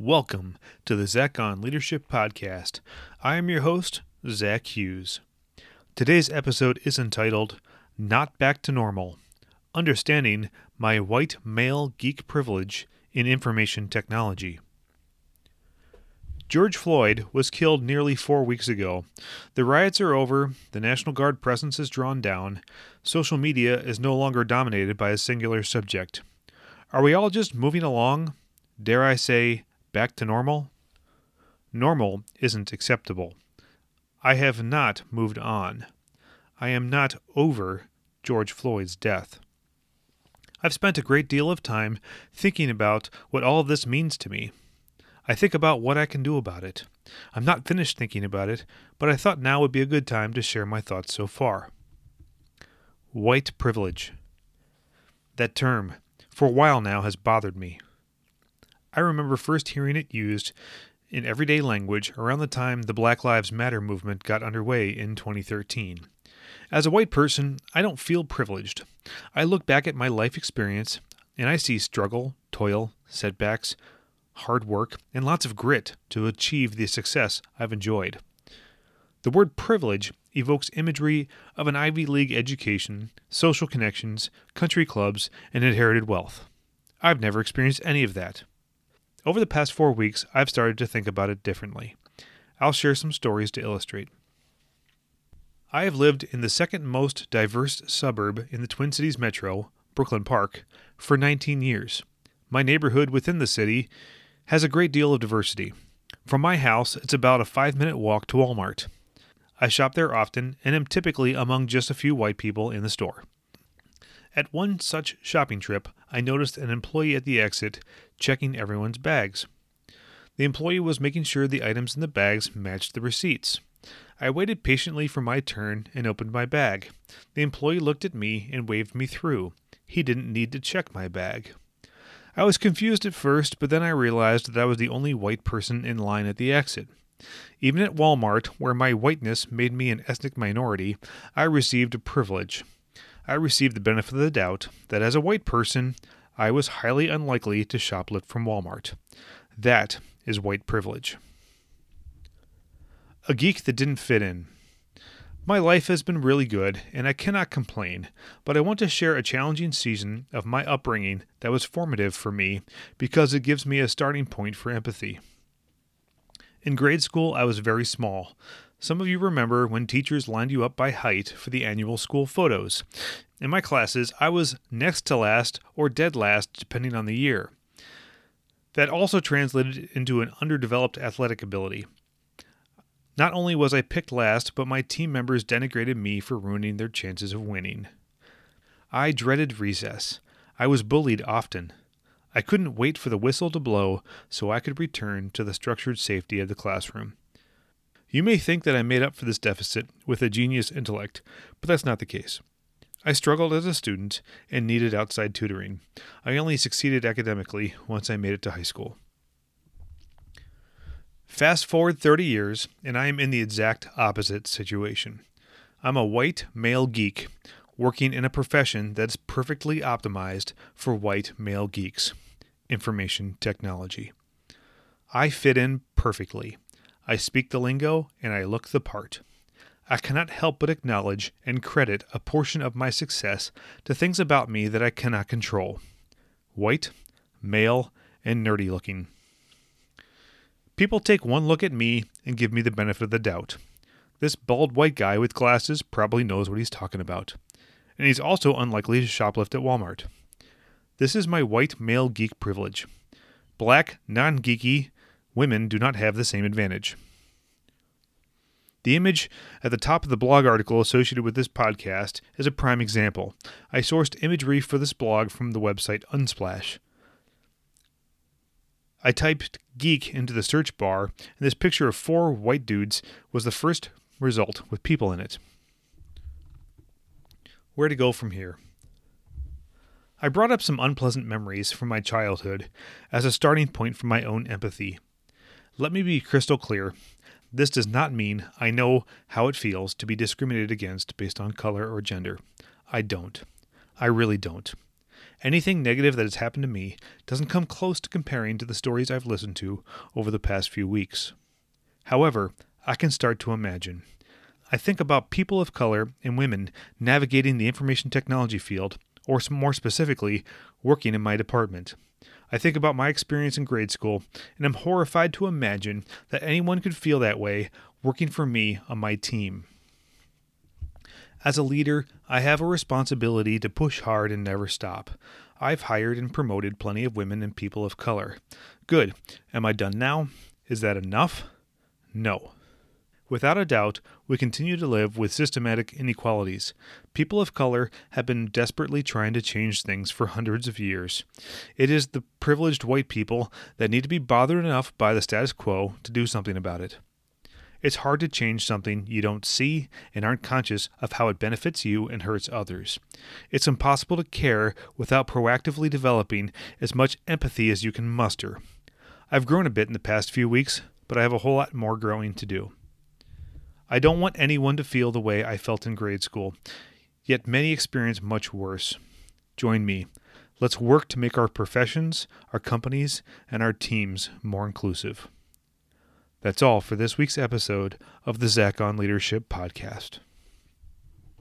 Welcome to the Zach on Leadership Podcast. I am your host, Zach Hughes. Today's episode is entitled Not Back to Normal Understanding My White Male Geek Privilege in Information Technology. George Floyd was killed nearly four weeks ago. The riots are over, the National Guard presence is drawn down, social media is no longer dominated by a singular subject. Are we all just moving along? Dare I say, back to normal? Normal isn't acceptable. I have not moved on. I am not over George Floyd's death. I've spent a great deal of time thinking about what all this means to me. I think about what I can do about it. I'm not finished thinking about it, but I thought now would be a good time to share my thoughts so far. White privilege. That term, for a while now, has bothered me. I remember first hearing it used in everyday language around the time the Black Lives Matter movement got underway in 2013. As a white person, I don't feel privileged. I look back at my life experience and I see struggle, toil, setbacks, hard work, and lots of grit to achieve the success I've enjoyed. The word privilege evokes imagery of an Ivy League education, social connections, country clubs, and inherited wealth. I've never experienced any of that. Over the past four weeks, I've started to think about it differently. I'll share some stories to illustrate. I have lived in the second most diverse suburb in the Twin Cities metro, Brooklyn Park, for 19 years. My neighborhood within the city has a great deal of diversity. From my house, it's about a five minute walk to Walmart. I shop there often and am typically among just a few white people in the store. At one such shopping trip, I noticed an employee at the exit checking everyone's bags. The employee was making sure the items in the bags matched the receipts. I waited patiently for my turn and opened my bag. The employee looked at me and waved me through. He didn't need to check my bag. I was confused at first, but then I realized that I was the only white person in line at the exit. Even at Walmart, where my whiteness made me an ethnic minority, I received a privilege. I received the benefit of the doubt that as a white person, I was highly unlikely to shoplift from Walmart. That is white privilege. A geek that didn't fit in. My life has been really good, and I cannot complain, but I want to share a challenging season of my upbringing that was formative for me because it gives me a starting point for empathy. In grade school, I was very small. Some of you remember when teachers lined you up by height for the annual school photos. In my classes, I was next to last or dead last, depending on the year. That also translated into an underdeveloped athletic ability. Not only was I picked last, but my team members denigrated me for ruining their chances of winning. I dreaded recess. I was bullied often. I couldn't wait for the whistle to blow so I could return to the structured safety of the classroom. You may think that I made up for this deficit with a genius intellect, but that's not the case. I struggled as a student and needed outside tutoring. I only succeeded academically once I made it to high school. Fast forward 30 years, and I am in the exact opposite situation. I'm a white male geek working in a profession that's perfectly optimized for white male geeks information technology. I fit in perfectly. I speak the lingo and I look the part. I cannot help but acknowledge and credit a portion of my success to things about me that I cannot control white, male, and nerdy looking. People take one look at me and give me the benefit of the doubt. This bald white guy with glasses probably knows what he's talking about. And he's also unlikely to shoplift at Walmart. This is my white male geek privilege. Black, non geeky women do not have the same advantage. The image at the top of the blog article associated with this podcast is a prime example. I sourced imagery for this blog from the website Unsplash. I typed geek into the search bar, and this picture of four white dudes was the first result with people in it. Where to go from here? I brought up some unpleasant memories from my childhood as a starting point for my own empathy. Let me be crystal clear. This does not mean I know how it feels to be discriminated against based on color or gender. I don't. I really don't. Anything negative that has happened to me doesn't come close to comparing to the stories I've listened to over the past few weeks. However, I can start to imagine. I think about people of color and women navigating the information technology field, or more specifically, working in my department. I think about my experience in grade school, and I'm horrified to imagine that anyone could feel that way working for me on my team. As a leader, I have a responsibility to push hard and never stop. I've hired and promoted plenty of women and people of color. Good. Am I done now? Is that enough? No. Without a doubt, we continue to live with systematic inequalities. People of color have been desperately trying to change things for hundreds of years. It is the privileged white people that need to be bothered enough by the status quo to do something about it. It's hard to change something you don't see and aren't conscious of how it benefits you and hurts others. It's impossible to care without proactively developing as much empathy as you can muster. I've grown a bit in the past few weeks, but I have a whole lot more growing to do. I don't want anyone to feel the way I felt in grade school, yet many experience much worse. Join me. Let's work to make our professions, our companies, and our teams more inclusive. That's all for this week's episode of the Zach on Leadership podcast.